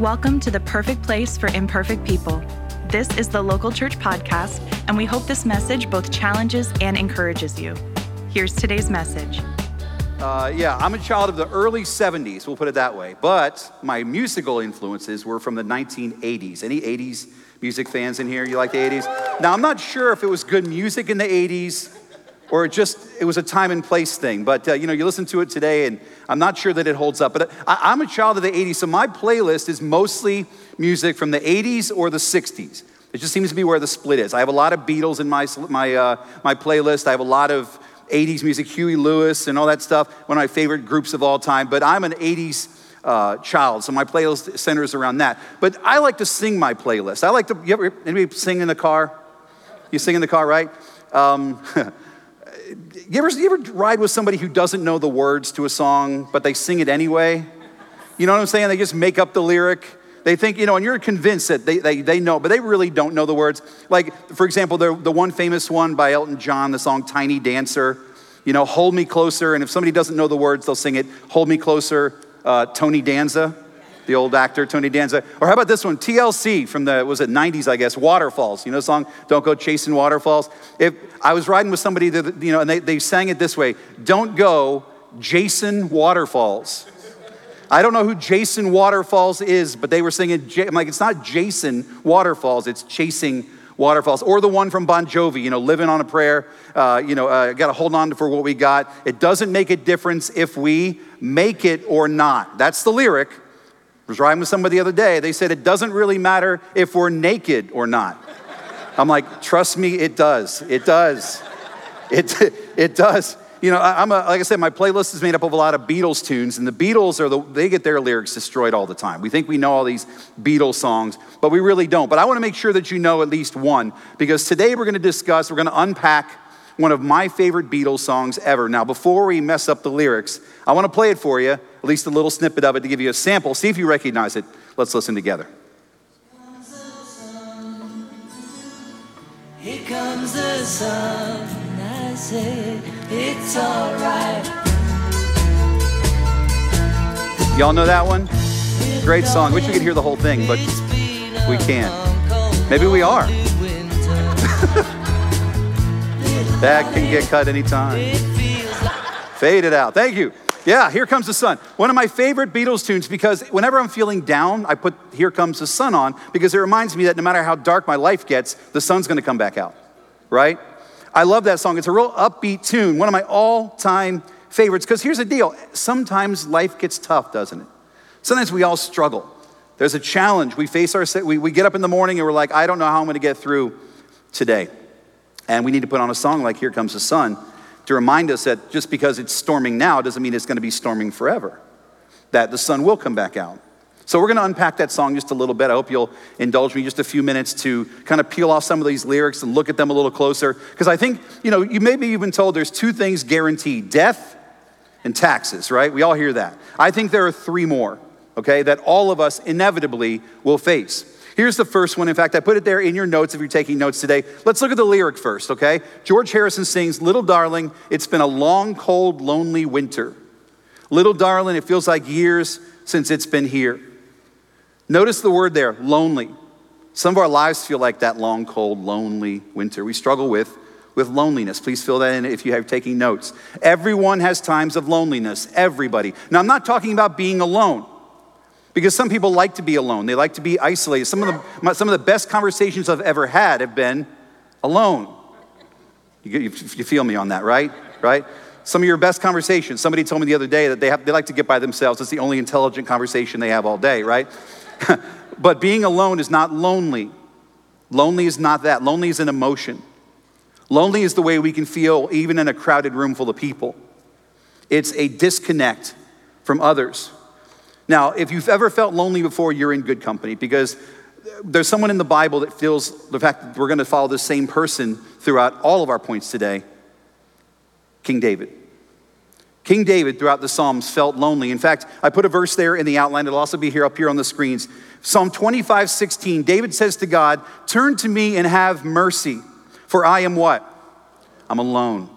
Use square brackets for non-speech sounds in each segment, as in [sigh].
Welcome to the perfect place for imperfect people. This is the Local Church Podcast, and we hope this message both challenges and encourages you. Here's today's message. Uh, yeah, I'm a child of the early 70s, we'll put it that way. But my musical influences were from the 1980s. Any 80s music fans in here? You like the 80s? Now, I'm not sure if it was good music in the 80s or it just it was a time and place thing. But uh, you know, you listen to it today, and I'm not sure that it holds up. But I, am a child of the 80s, so my playlist is mostly music from the 80s or the 60s. It just seems to be where the split is. I have a lot of Beatles in my my uh, my playlist. I have a lot of 80s music, Huey Lewis and all that stuff. One of my favorite groups of all time. But I'm an 80s. Uh, child, so my playlist centers around that. But I like to sing my playlist. I like to. You ever anybody sing in the car? You sing in the car, right? Um, [laughs] you ever, you ever ride with somebody who doesn't know the words to a song, but they sing it anyway? You know what I'm saying? They just make up the lyric. They think, you know, and you're convinced that they, they, they know, but they really don't know the words. Like, for example, the, the one famous one by Elton John, the song Tiny Dancer, you know, Hold Me Closer. And if somebody doesn't know the words, they'll sing it, Hold Me Closer, uh, Tony Danza the old actor Tony Danza. Or how about this one, TLC from the was it 90s, I guess, Waterfalls. You know the song Don't Go Chasing Waterfalls? If I was riding with somebody that, you know, and they, they sang it this way, Don't go Jason Waterfalls. I don't know who Jason Waterfalls is, but they were singing, I'm like, it's not Jason Waterfalls, it's Chasing Waterfalls. Or the one from Bon Jovi, you know, living on a prayer, uh, you know, uh, got to hold on for what we got. It doesn't make a difference if we make it or not. That's the lyric. I was riding with somebody the other day. They said it doesn't really matter if we're naked or not. I'm like, trust me, it does. It does. It, [laughs] it does. You know, I'm a, like I said, my playlist is made up of a lot of Beatles tunes, and the Beatles are the, they get their lyrics destroyed all the time. We think we know all these Beatles songs, but we really don't. But I want to make sure that you know at least one, because today we're going to discuss, we're going to unpack one of my favorite Beatles songs ever. Now, before we mess up the lyrics, I want to play it for you, at least a little snippet of it to give you a sample. See if you recognize it. Let's listen together. Here comes the sun, I say it's alright. Y'all know that one? Great song. Wish we could hear the whole thing, but we can't. Maybe we are. [laughs] That can get cut anytime. Fade it out. Thank you. Yeah, Here Comes the Sun. One of my favorite Beatles tunes because whenever I'm feeling down, I put Here Comes the Sun on because it reminds me that no matter how dark my life gets, the sun's gonna come back out, right? I love that song. It's a real upbeat tune, one of my all time favorites. Because here's the deal sometimes life gets tough, doesn't it? Sometimes we all struggle. There's a challenge. We face our, we, we get up in the morning and we're like, I don't know how I'm gonna get through today. And we need to put on a song like Here Comes the Sun to remind us that just because it's storming now doesn't mean it's going to be storming forever, that the sun will come back out. So we're going to unpack that song just a little bit. I hope you'll indulge me just a few minutes to kind of peel off some of these lyrics and look at them a little closer. Because I think, you know, you maybe you've been told there's two things guaranteed death and taxes, right? We all hear that. I think there are three more, okay, that all of us inevitably will face. Here's the first one. In fact, I put it there in your notes if you're taking notes today. Let's look at the lyric first, okay? George Harrison sings, Little darling, it's been a long, cold, lonely winter. Little darling, it feels like years since it's been here. Notice the word there, lonely. Some of our lives feel like that long, cold, lonely winter. We struggle with, with loneliness. Please fill that in if you have taking notes. Everyone has times of loneliness, everybody. Now, I'm not talking about being alone. Because some people like to be alone, they like to be isolated. Some of the, some of the best conversations I've ever had have been alone. You, you, you feel me on that, right? Right? Some of your best conversations, somebody told me the other day that they, have, they like to get by themselves. It's the only intelligent conversation they have all day, right? [laughs] but being alone is not lonely. Lonely is not that. Lonely is an emotion. Lonely is the way we can feel even in a crowded room full of people. It's a disconnect from others. Now, if you've ever felt lonely before, you're in good company because there's someone in the Bible that feels the fact that we're going to follow the same person throughout all of our points today King David. King David, throughout the Psalms, felt lonely. In fact, I put a verse there in the outline. It'll also be here up here on the screens. Psalm 25, 16. David says to God, Turn to me and have mercy, for I am what? I'm alone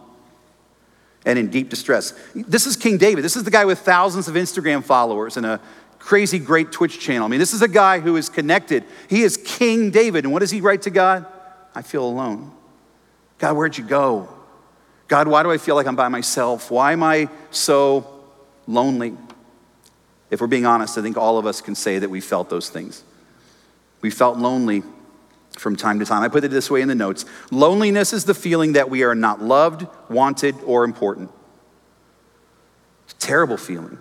and in deep distress. This is King David. This is the guy with thousands of Instagram followers and a crazy great Twitch channel. I mean, this is a guy who is connected. He is King David. And what does he write to God? I feel alone. God, where'd you go? God, why do I feel like I'm by myself? Why am I so lonely? If we're being honest, I think all of us can say that we felt those things. We felt lonely from time to time. I put it this way in the notes Loneliness is the feeling that we are not loved, wanted, or important. It's a terrible feeling.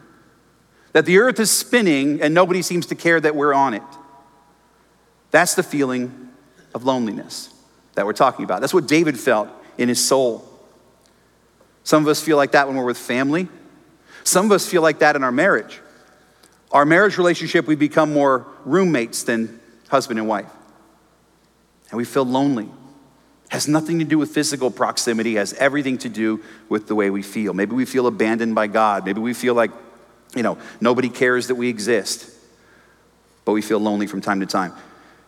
That the earth is spinning and nobody seems to care that we're on it. That's the feeling of loneliness that we're talking about. That's what David felt in his soul. Some of us feel like that when we're with family. Some of us feel like that in our marriage. Our marriage relationship, we become more roommates than husband and wife. And we feel lonely. Has nothing to do with physical proximity, has everything to do with the way we feel. Maybe we feel abandoned by God. Maybe we feel like, you know, nobody cares that we exist. But we feel lonely from time to time.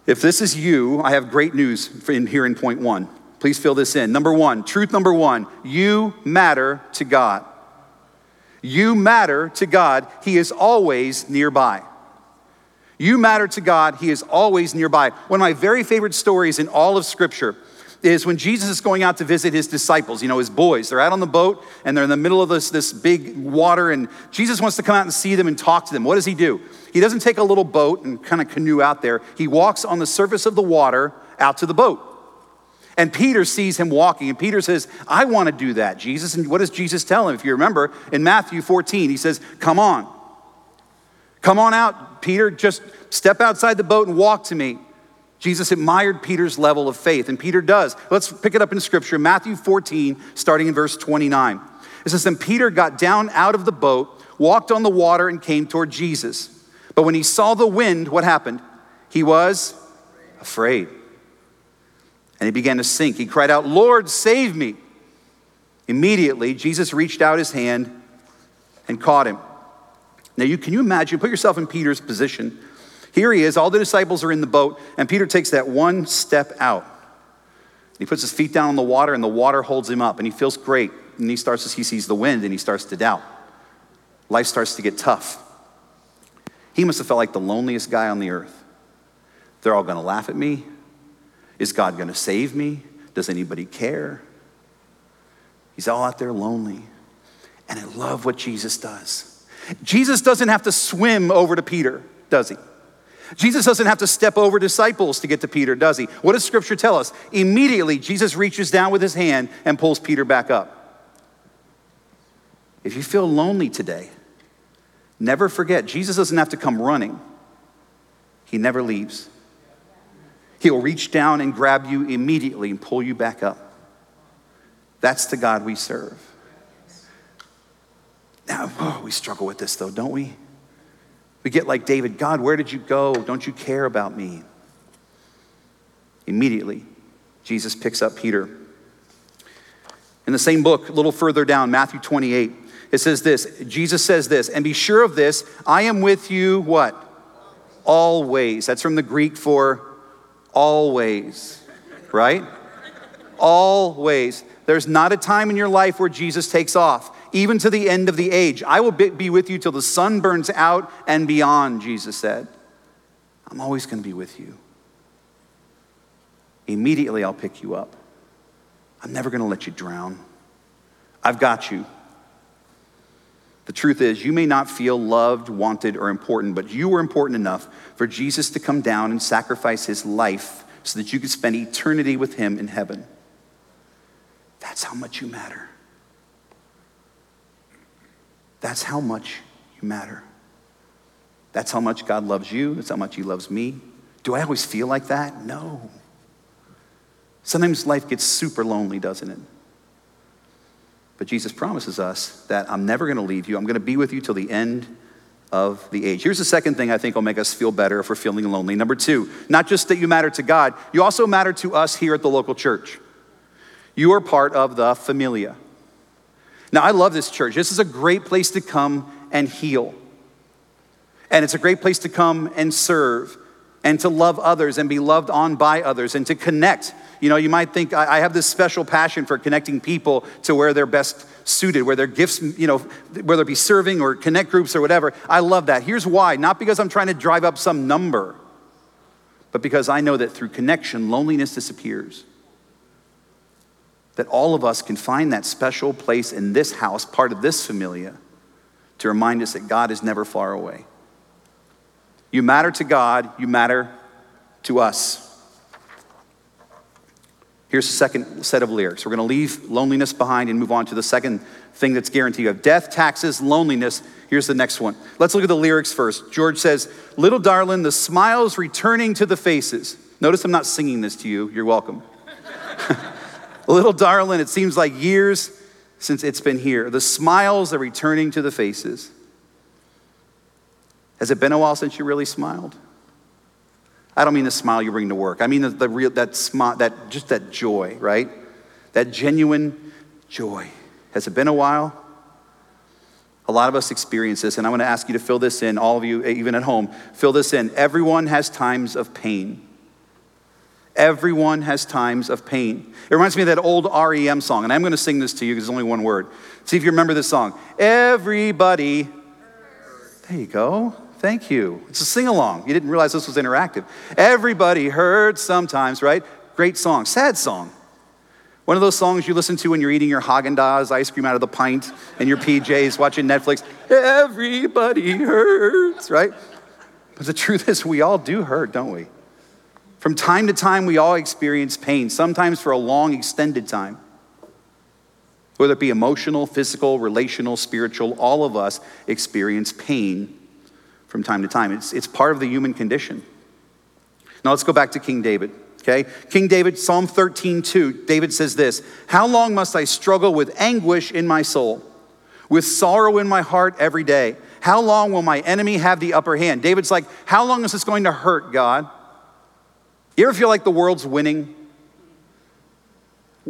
If this is you, I have great news in here in point one. Please fill this in. Number one, truth number one, you matter to God. You matter to God. He is always nearby. You matter to God. He is always nearby. One of my very favorite stories in all of Scripture is when Jesus is going out to visit his disciples, you know, his boys. They're out on the boat and they're in the middle of this, this big water, and Jesus wants to come out and see them and talk to them. What does he do? He doesn't take a little boat and kind of canoe out there. He walks on the surface of the water out to the boat. And Peter sees him walking, and Peter says, I want to do that, Jesus. And what does Jesus tell him? If you remember in Matthew 14, he says, Come on. Come on out, Peter. Just step outside the boat and walk to me. Jesus admired Peter's level of faith, and Peter does. Let's pick it up in scripture, Matthew 14, starting in verse 29. It says, Then Peter got down out of the boat, walked on the water, and came toward Jesus. But when he saw the wind, what happened? He was afraid. And he began to sink. He cried out, Lord, save me. Immediately, Jesus reached out his hand and caught him. Now, you, can you imagine? Put yourself in Peter's position. Here he is, all the disciples are in the boat, and Peter takes that one step out. He puts his feet down on the water, and the water holds him up, and he feels great. And he starts to, he sees the wind, and he starts to doubt. Life starts to get tough. He must have felt like the loneliest guy on the earth. They're all going to laugh at me. Is God going to save me? Does anybody care? He's all out there lonely. And I love what Jesus does. Jesus doesn't have to swim over to Peter, does he? Jesus doesn't have to step over disciples to get to Peter, does he? What does scripture tell us? Immediately, Jesus reaches down with his hand and pulls Peter back up. If you feel lonely today, Never forget, Jesus doesn't have to come running, He never leaves. He'll reach down and grab you immediately and pull you back up. That's the God we serve. Oh, we struggle with this though, don't we? We get like David God, where did you go? Don't you care about me? Immediately, Jesus picks up Peter. In the same book, a little further down, Matthew 28, it says this Jesus says this, and be sure of this, I am with you, what? Always. That's from the Greek for always, right? Always. There's not a time in your life where Jesus takes off, even to the end of the age. I will be with you till the sun burns out and beyond, Jesus said. I'm always going to be with you. Immediately, I'll pick you up. I'm never going to let you drown. I've got you. The truth is, you may not feel loved, wanted, or important, but you were important enough for Jesus to come down and sacrifice his life so that you could spend eternity with him in heaven. That's how much you matter. That's how much you matter. That's how much God loves you. That's how much he loves me. Do I always feel like that? No. Sometimes life gets super lonely, doesn't it? But Jesus promises us that I'm never going to leave you. I'm going to be with you till the end of the age. Here's the second thing I think will make us feel better if we're feeling lonely. Number two, not just that you matter to God, you also matter to us here at the local church. You are part of the familia. Now, I love this church. This is a great place to come and heal. And it's a great place to come and serve and to love others and be loved on by others and to connect. You know, you might think I have this special passion for connecting people to where they're best suited, where their gifts, you know, whether it be serving or connect groups or whatever. I love that. Here's why not because I'm trying to drive up some number, but because I know that through connection, loneliness disappears. That all of us can find that special place in this house, part of this familia, to remind us that God is never far away. You matter to God, you matter to us. Here's the second set of lyrics. We're going to leave loneliness behind and move on to the second thing that's guaranteed. You have death, taxes, loneliness. Here's the next one. Let's look at the lyrics first. George says, Little darling, the smiles returning to the faces. Notice I'm not singing this to you. You're welcome. [laughs] Little darling, it seems like years since it's been here. The smiles are returning to the faces. Has it been a while since you really smiled? I don't mean the smile you bring to work. I mean the, the real, that smile, that, just that joy, right? That genuine joy. Has it been a while? A lot of us experience this, and I want to ask you to fill this in, all of you, even at home, fill this in. Everyone has times of pain. Everyone has times of pain. It reminds me of that old REM song, and I'm going to sing this to you because it's only one word. See if you remember this song. Everybody. There you go. Thank you. It's a sing along. You didn't realize this was interactive. Everybody heard sometimes, right? Great song, sad song. One of those songs you listen to when you're eating your Haagen Dazs ice cream out of the pint and your PJs watching Netflix. Everybody hurts, right? But the truth is, we all do hurt, don't we? From time to time, we all experience pain, sometimes for a long, extended time. Whether it be emotional, physical, relational, spiritual, all of us experience pain from time to time. It's, it's part of the human condition. Now let's go back to King David. Okay? King David, Psalm 13, 2, David says this How long must I struggle with anguish in my soul, with sorrow in my heart every day? How long will my enemy have the upper hand? David's like, How long is this going to hurt, God? You ever feel like the world's winning?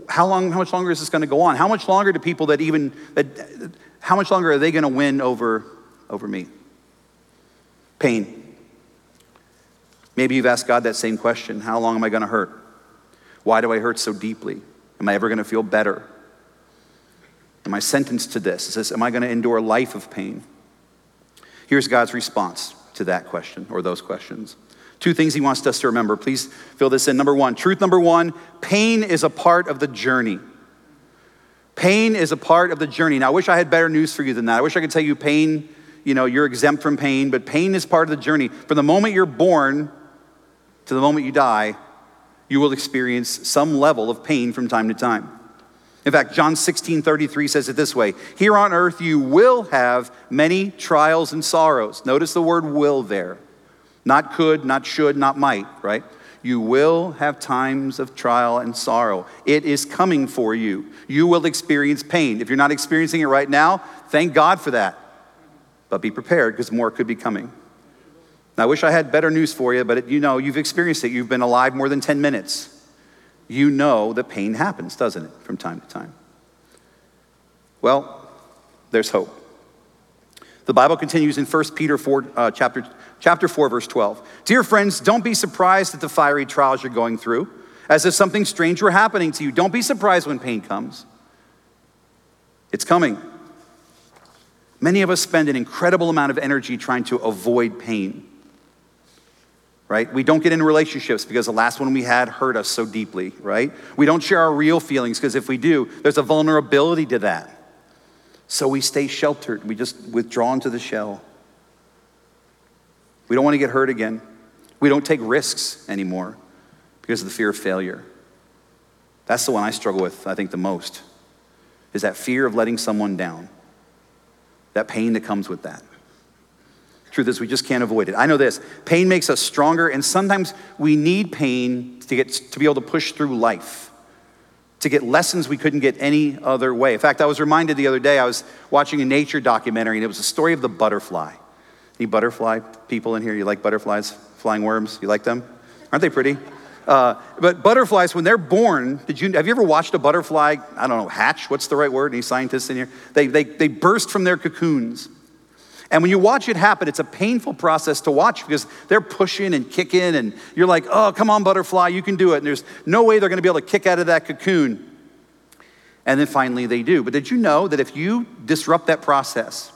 How long, how much longer is this going to go on? How much longer do people that even that how much longer are they going to win over over me? Pain. Maybe you've asked God that same question How long am I going to hurt? Why do I hurt so deeply? Am I ever going to feel better? Am I sentenced to this? It says, am I going to endure a life of pain? Here's God's response to that question or those questions. Two things he wants us to remember. Please fill this in. Number one, truth number one pain is a part of the journey. Pain is a part of the journey. Now, I wish I had better news for you than that. I wish I could tell you pain you know, you're exempt from pain, but pain is part of the journey. From the moment you're born to the moment you die, you will experience some level of pain from time to time. In fact, John 16 33 says it this way Here on earth you will have many trials and sorrows. Notice the word will there. Not could, not should, not might, right? You will have times of trial and sorrow. It is coming for you. You will experience pain. If you're not experiencing it right now, thank God for that. But be prepared because more could be coming. Now, I wish I had better news for you, but it, you know, you've experienced it. You've been alive more than 10 minutes. You know that pain happens, doesn't it, from time to time? Well, there's hope. The Bible continues in 1 Peter 4, uh, chapter, chapter 4, verse 12. Dear friends, don't be surprised at the fiery trials you're going through, as if something strange were happening to you. Don't be surprised when pain comes. It's coming. Many of us spend an incredible amount of energy trying to avoid pain. Right? We don't get into relationships because the last one we had hurt us so deeply, right? We don't share our real feelings because if we do, there's a vulnerability to that. So we stay sheltered. We just withdraw into the shell. We don't want to get hurt again. We don't take risks anymore because of the fear of failure. That's the one I struggle with, I think, the most, is that fear of letting someone down that pain that comes with that. Truth is, we just can't avoid it. I know this pain makes us stronger, and sometimes we need pain to, get, to be able to push through life, to get lessons we couldn't get any other way. In fact, I was reminded the other day, I was watching a nature documentary, and it was a story of the butterfly. Any butterfly people in here? You like butterflies? Flying worms? You like them? Aren't they pretty? Uh, but butterflies, when they're born, did you have you ever watched a butterfly? I don't know, hatch. What's the right word? Any scientists in here? They they they burst from their cocoons, And when you watch it happen, it's a painful process to watch because they're pushing and kicking, and you're like, oh, come on, butterfly, you can do it. And there's no way they're going to be able to kick out of that cocoon. And then finally they do. But did you know that if you disrupt that process,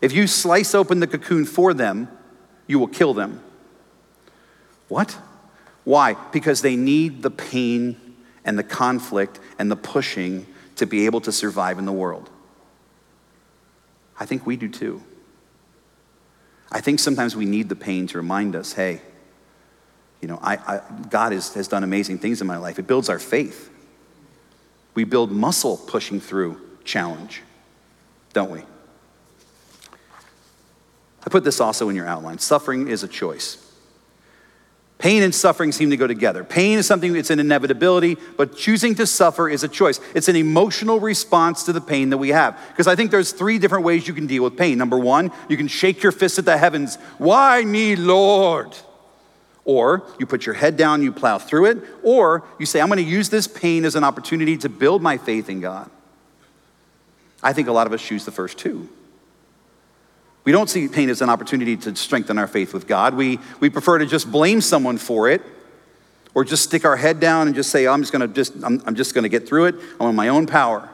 if you slice open the cocoon for them, you will kill them? What? Why? Because they need the pain and the conflict and the pushing to be able to survive in the world. I think we do too. I think sometimes we need the pain to remind us hey, you know, I, I, God has, has done amazing things in my life. It builds our faith. We build muscle pushing through challenge, don't we? I put this also in your outline. Suffering is a choice. Pain and suffering seem to go together. Pain is something that's an inevitability, but choosing to suffer is a choice. It's an emotional response to the pain that we have. Because I think there's three different ways you can deal with pain. Number one, you can shake your fist at the heavens, Why me, Lord? Or you put your head down, you plow through it, or you say, I'm going to use this pain as an opportunity to build my faith in God. I think a lot of us choose the first two. We don't see pain as an opportunity to strengthen our faith with God. We, we prefer to just blame someone for it or just stick our head down and just say, I'm just going to just, I'm, I'm just to get through it. I'm on my own power.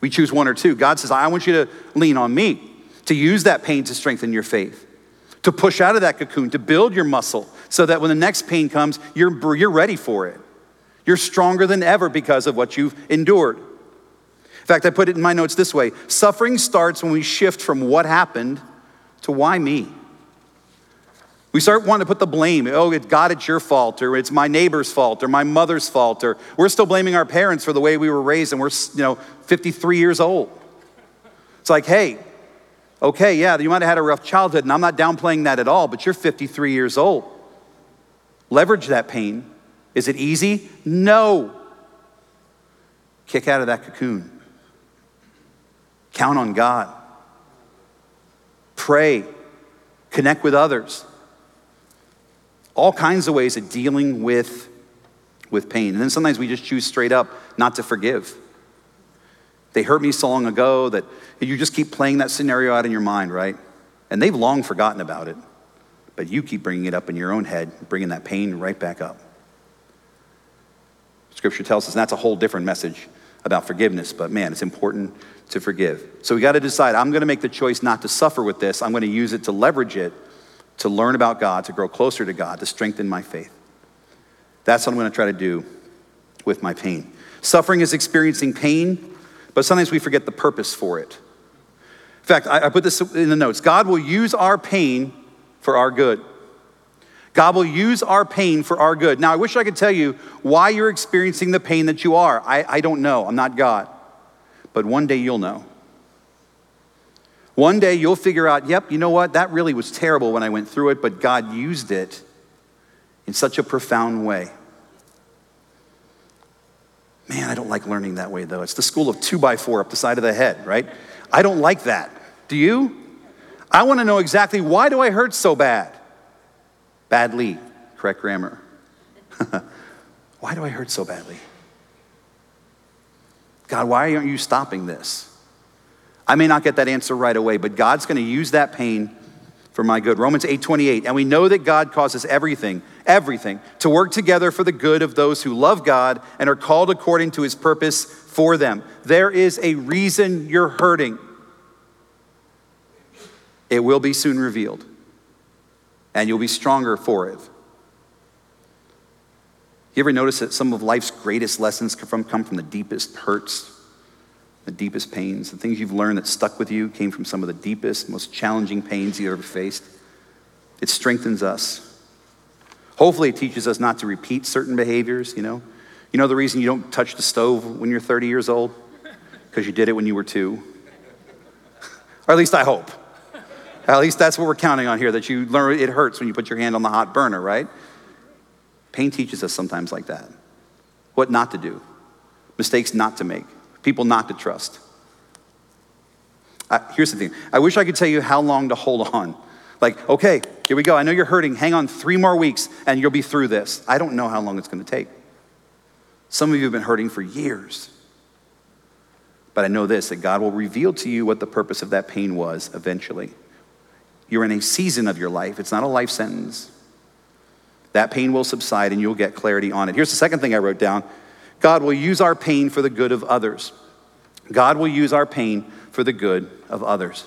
We choose one or two. God says, I want you to lean on me, to use that pain to strengthen your faith, to push out of that cocoon, to build your muscle so that when the next pain comes, you're, you're ready for it. You're stronger than ever because of what you've endured. In fact, I put it in my notes this way suffering starts when we shift from what happened to why me. We start wanting to put the blame. Oh, it's God, it's your fault, or it's my neighbor's fault, or my mother's fault, or we're still blaming our parents for the way we were raised, and we're, you know, 53 years old. It's like, hey, okay, yeah, you might have had a rough childhood, and I'm not downplaying that at all, but you're 53 years old. Leverage that pain. Is it easy? No. Kick out of that cocoon. Count on God. Pray. Connect with others. All kinds of ways of dealing with, with pain. And then sometimes we just choose straight up not to forgive. They hurt me so long ago that you just keep playing that scenario out in your mind, right? And they've long forgotten about it. But you keep bringing it up in your own head, bringing that pain right back up. Scripture tells us and that's a whole different message about forgiveness, but man, it's important to forgive. So we got to decide I'm going to make the choice not to suffer with this. I'm going to use it to leverage it to learn about God, to grow closer to God, to strengthen my faith. That's what I'm going to try to do with my pain. Suffering is experiencing pain, but sometimes we forget the purpose for it. In fact, I, I put this in the notes God will use our pain for our good. God will use our pain for our good. Now, I wish I could tell you why you're experiencing the pain that you are. I, I don't know. I'm not God. But one day you'll know. One day you'll figure out, yep, you know what? That really was terrible when I went through it, but God used it in such a profound way. Man, I don't like learning that way, though. It's the school of two by four up the side of the head, right? I don't like that. Do you? I want to know exactly why do I hurt so bad? Badly, correct grammar. [laughs] why do I hurt so badly? God, why aren't you stopping this? I may not get that answer right away, but God's going to use that pain for my good. Romans 8:28. And we know that God causes everything, everything to work together for the good of those who love God and are called according to his purpose for them. There is a reason you're hurting. It will be soon revealed and you'll be stronger for it. You ever notice that some of life's greatest lessons come from, the deepest hurts, the deepest pains? The things you've learned that stuck with you came from some of the deepest, most challenging pains you ever faced. It strengthens us. Hopefully, it teaches us not to repeat certain behaviors, you know. You know the reason you don't touch the stove when you're 30 years old? Because you did it when you were two. or at least I hope. At least that's what we're counting on here, that you learn it hurts when you put your hand on the hot burner, right? Pain teaches us sometimes like that. What not to do, mistakes not to make, people not to trust. Uh, here's the thing I wish I could tell you how long to hold on. Like, okay, here we go. I know you're hurting. Hang on three more weeks and you'll be through this. I don't know how long it's going to take. Some of you have been hurting for years. But I know this that God will reveal to you what the purpose of that pain was eventually. You're in a season of your life, it's not a life sentence. That pain will subside and you'll get clarity on it. Here's the second thing I wrote down God will use our pain for the good of others. God will use our pain for the good of others.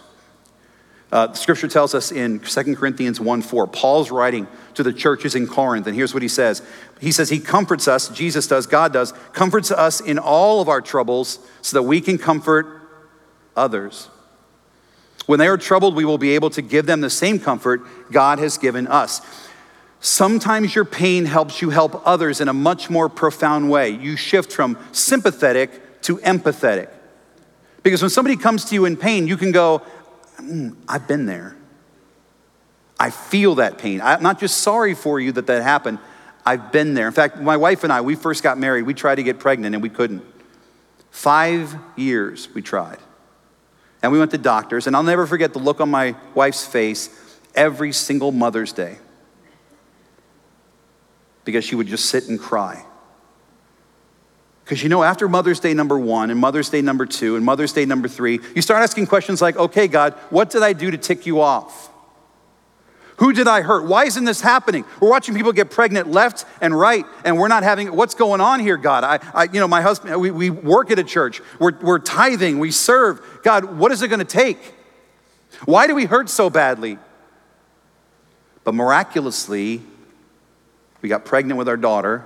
Uh, scripture tells us in 2 Corinthians 1 4, Paul's writing to the churches in Corinth, and here's what he says. He says, He comforts us, Jesus does, God does, comforts us in all of our troubles so that we can comfort others. When they are troubled, we will be able to give them the same comfort God has given us. Sometimes your pain helps you help others in a much more profound way. You shift from sympathetic to empathetic. Because when somebody comes to you in pain, you can go, mm, I've been there. I feel that pain. I'm not just sorry for you that that happened. I've been there. In fact, my wife and I, we first got married, we tried to get pregnant and we couldn't. Five years we tried. And we went to doctors, and I'll never forget the look on my wife's face every single Mother's Day because she would just sit and cry. Because you know, after Mother's Day number one, and Mother's Day number two, and Mother's Day number three, you start asking questions like, okay, God, what did I do to tick you off? Who did I hurt? Why isn't this happening? We're watching people get pregnant left and right, and we're not having, what's going on here, God? I, I you know, my husband, we, we work at a church, we're, we're tithing, we serve. God, what is it going to take? Why do we hurt so badly? But miraculously, we got pregnant with our daughter.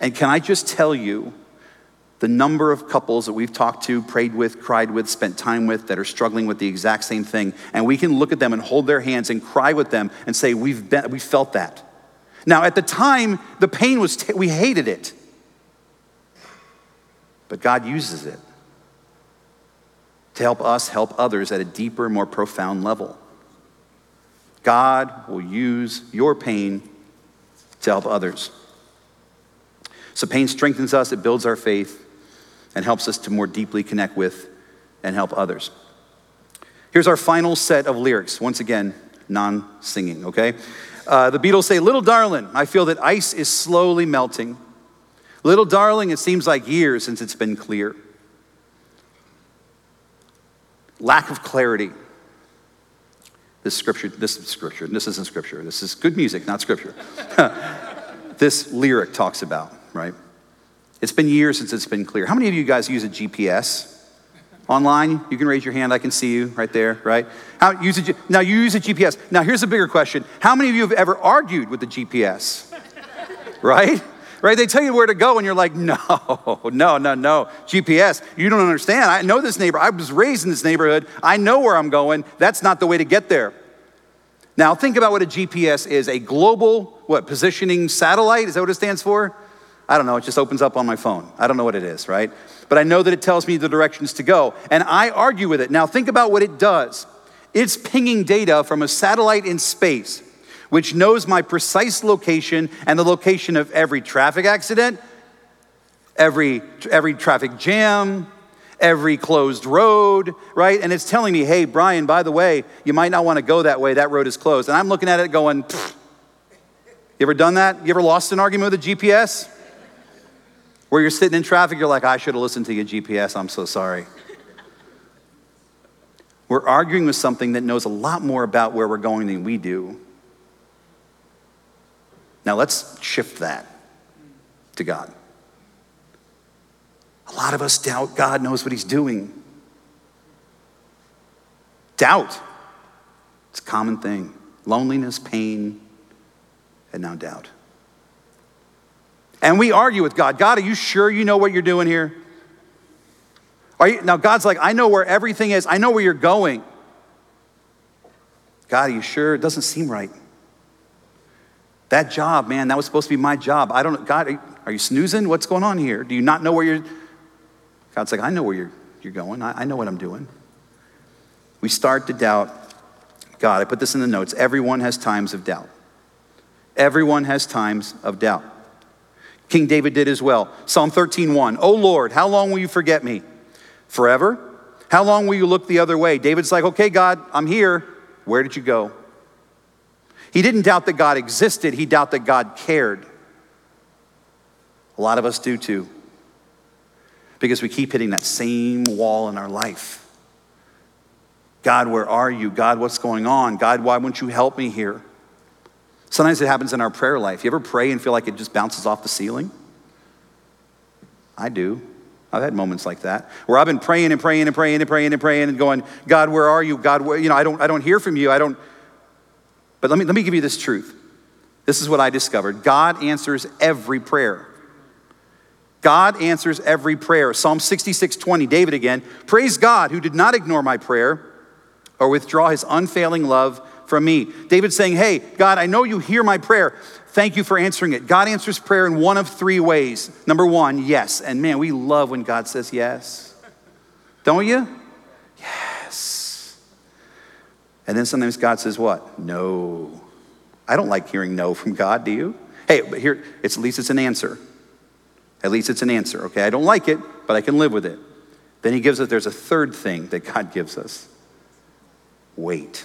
And can I just tell you, the number of couples that we've talked to, prayed with, cried with, spent time with that are struggling with the exact same thing, and we can look at them and hold their hands and cry with them and say, We've, been, we felt that. Now, at the time, the pain was, t- we hated it. But God uses it to help us help others at a deeper, more profound level. God will use your pain to help others. So pain strengthens us, it builds our faith, and helps us to more deeply connect with and help others. Here's our final set of lyrics. Once again, non singing, okay? Uh, the Beatles say, Little darling, I feel that ice is slowly melting. Little darling, it seems like years since it's been clear. Lack of clarity. This scripture, this scripture, this isn't scripture. This is good music, not scripture. [laughs] this lyric talks about, right? It's been years since it's been clear. How many of you guys use a GPS? Online, you can raise your hand. I can see you right there, right? How, use a, now, you use a GPS. Now, here's a bigger question How many of you have ever argued with the GPS? [laughs] right? Right? They tell you where to go, and you're like, no, no, no, no. GPS, you don't understand. I know this neighbor. I was raised in this neighborhood. I know where I'm going. That's not the way to get there. Now, think about what a GPS is a global, what, positioning satellite? Is that what it stands for? I don't know. It just opens up on my phone. I don't know what it is, right? But I know that it tells me the directions to go. And I argue with it. Now, think about what it does it's pinging data from a satellite in space which knows my precise location and the location of every traffic accident, every, every traffic jam, every closed road, right? And it's telling me, hey, Brian, by the way, you might not want to go that way. That road is closed. And I'm looking at it going, Pfft. you ever done that? You ever lost an argument with a GPS? Where you're sitting in traffic, you're like, I should have listened to your GPS. I'm so sorry. We're arguing with something that knows a lot more about where we're going than we do. Now let's shift that to God. A lot of us doubt God knows what He's doing. Doubt. It's a common thing. Loneliness, pain, and now doubt. And we argue with God God, are you sure you know what you're doing here? Are you, now, God's like, I know where everything is, I know where you're going. God, are you sure? It doesn't seem right. That job, man, that was supposed to be my job. I don't. God, are you snoozing? What's going on here? Do you not know where you're? God's like, I know where you're, you're going. I, I know what I'm doing. We start to doubt God. I put this in the notes. Everyone has times of doubt. Everyone has times of doubt. King David did as well. Psalm 13:1. Oh Lord, how long will you forget me? Forever? How long will you look the other way? David's like, okay, God, I'm here. Where did you go? He didn't doubt that God existed, he doubted that God cared. A lot of us do too. because we keep hitting that same wall in our life. God, where are you? God, what's going on? God, why won't you help me here? Sometimes it happens in our prayer life. You ever pray and feel like it just bounces off the ceiling? I do. I've had moments like that where I've been praying and praying and praying and praying and praying and going, God, where are you? God, where, you know, I don't, I don't hear from you. I don't. But let me, let me give you this truth. This is what I discovered God answers every prayer. God answers every prayer. Psalm 66 20, David again, praise God who did not ignore my prayer or withdraw his unfailing love from me. David saying, Hey, God, I know you hear my prayer. Thank you for answering it. God answers prayer in one of three ways. Number one, yes. And man, we love when God says yes. Don't you? Yes. And then sometimes God says, What? No. I don't like hearing no from God, do you? Hey, but here, it's, at least it's an answer. At least it's an answer, okay? I don't like it, but I can live with it. Then he gives us, there's a third thing that God gives us wait.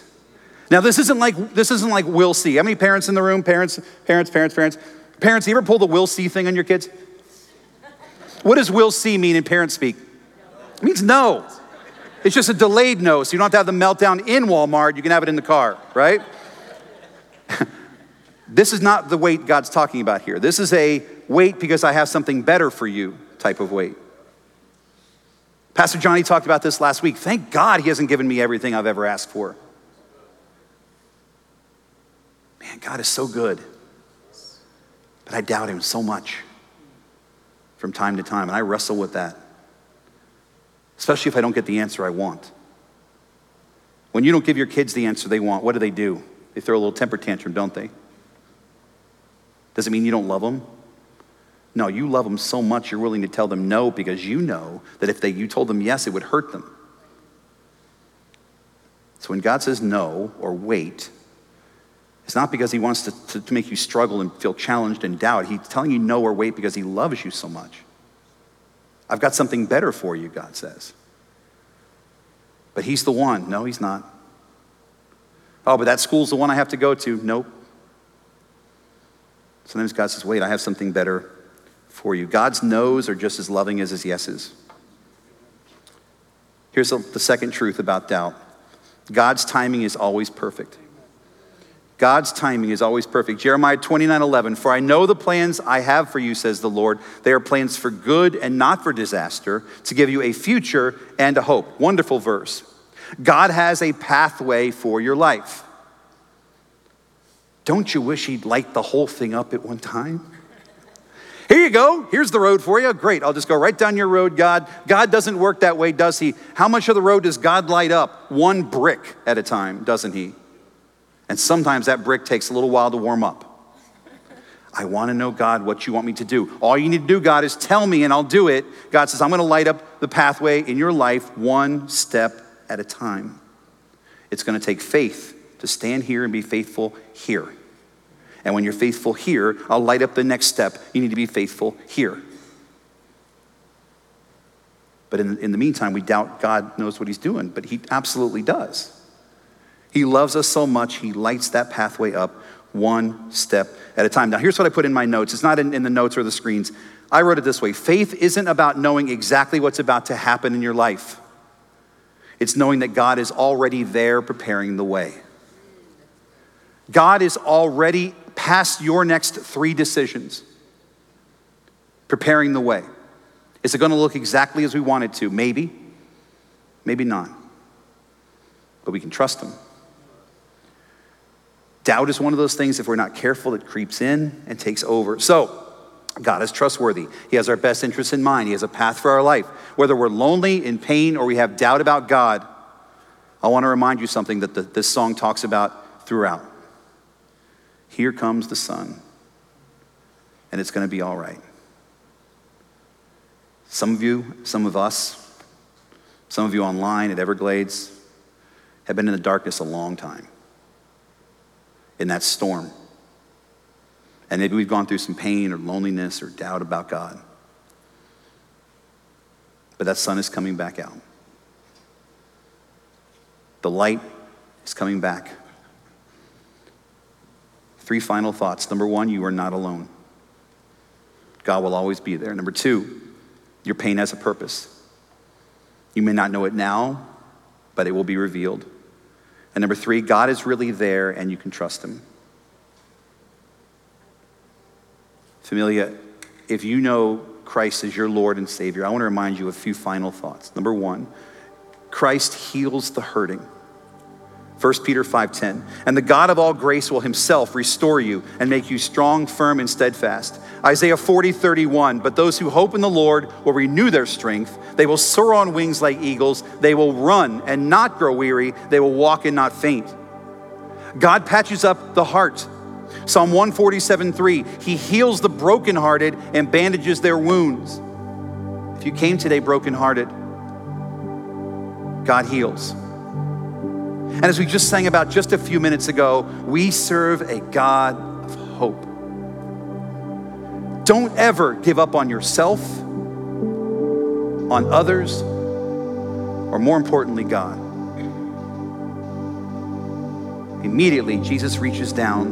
Now, this isn't like this isn't like we'll see. How many parents in the room? Parents, parents, parents, parents. Parents, you ever pull the we'll see thing on your kids? What does we'll see mean in parent speak? It means no. It's just a delayed no, so you don't have to have the meltdown in Walmart, you can have it in the car, right? [laughs] this is not the wait God's talking about here. This is a wait because I have something better for you type of wait. Pastor Johnny talked about this last week. Thank God he hasn't given me everything I've ever asked for. Man, God is so good. But I doubt him so much from time to time, and I wrestle with that, especially if I don't get the answer I want. When you don't give your kids the answer they want, what do they do? They throw a little temper tantrum, don't they? Does it mean you don't love them? No, you love them so much you're willing to tell them no because you know that if they, you told them yes, it would hurt them. So when God says no or wait, it's not because he wants to, to, to, make you struggle and feel challenged and doubt. He's telling you no or wait because he loves you so much. I've got something better for you, God says. But he's the one. No, he's not. Oh, but that school's the one I have to go to. Nope. Sometimes God says, wait, I have something better for you. God's no's are just as loving as his yeses. Here's the second truth about doubt God's timing is always perfect. God's timing is always perfect. Jeremiah 29 11, for I know the plans I have for you, says the Lord. They are plans for good and not for disaster, to give you a future and a hope. Wonderful verse. God has a pathway for your life. Don't you wish He'd light the whole thing up at one time? Here you go. Here's the road for you. Great. I'll just go right down your road, God. God doesn't work that way, does He? How much of the road does God light up? One brick at a time, doesn't He? And sometimes that brick takes a little while to warm up. I want to know, God, what you want me to do. All you need to do, God, is tell me and I'll do it. God says, I'm going to light up the pathway in your life one step at a time. It's going to take faith to stand here and be faithful here. And when you're faithful here, I'll light up the next step. You need to be faithful here. But in, in the meantime, we doubt God knows what He's doing, but He absolutely does. He loves us so much, He lights that pathway up one step at a time. Now, here's what I put in my notes. It's not in, in, the notes or the screens. I wrote it this way Faith isn't about knowing exactly what's about to happen in your life, it's knowing that God is already there preparing the way. God is already past your next three decisions, preparing the way. Is it going to look exactly as we want it to? Maybe, maybe not. But we can trust Him. Doubt is one of those things, if we're not careful, it creeps in and takes over. So, God is trustworthy. He has our best interests in mind. He has a path for our life. Whether we're lonely, in pain, or we have doubt about God, I want to remind you something that the, this song talks about throughout. Here comes the sun, and it's going to be all right. Some of you, some of us, some of you online at Everglades have been in the darkness a long time in that storm. And maybe we've gone through some pain or loneliness or doubt about God. But that sun is coming back out. The light is coming back. Three final thoughts. Number one, you are not alone. God will always be there. Number two, Your pain has a purpose. You may not know it now, but it will be revealed. And number three, God is really there and you can trust Him. Familia, if you know Christ as your Lord and Savior, I want to remind you of a few final thoughts. Number one, Christ heals the hurting. 1 Peter 5:10. And the God of all grace will himself restore you and make you strong, firm and steadfast. Isaiah 40:31. But those who hope in the Lord will renew their strength. They will soar on wings like eagles. They will run and not grow weary. They will walk and not faint. God patches up the heart. Psalm 147:3. He heals the brokenhearted and bandages their wounds. If you came today brokenhearted, God heals. And as we just sang about just a few minutes ago, we serve a God of hope. Don't ever give up on yourself, on others, or more importantly, God. Immediately, Jesus reaches down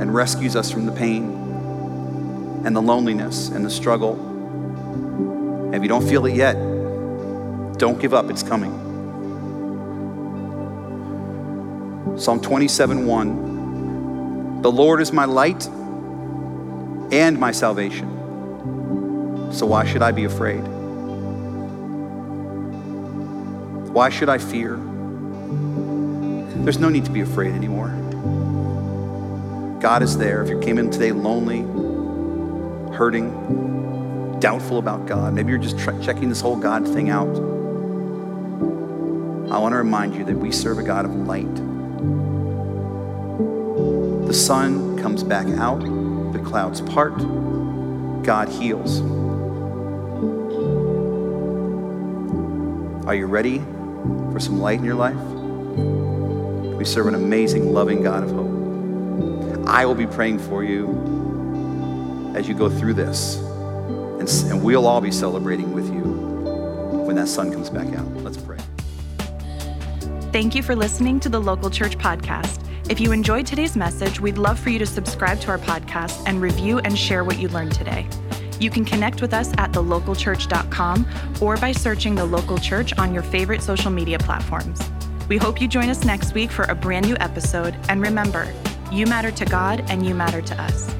and rescues us from the pain and the loneliness and the struggle. And if you don't feel it yet, don't give up, it's coming. Psalm 27 1. The Lord is my light and my salvation. So why should I be afraid? Why should I fear? There's no need to be afraid anymore. God is there. If you came in today lonely, hurting, doubtful about God, maybe you're just checking this whole God thing out. I want to remind you that we serve a God of light. The sun comes back out, the clouds part, God heals. Are you ready for some light in your life? We serve an amazing, loving God of hope. I will be praying for you as you go through this, and, and we'll all be celebrating with you when that sun comes back out. Let's pray. Thank you for listening to the Local Church Podcast. If you enjoyed today's message, we'd love for you to subscribe to our podcast and review and share what you learned today. You can connect with us at thelocalchurch.com or by searching the local church on your favorite social media platforms. We hope you join us next week for a brand new episode. And remember, you matter to God and you matter to us.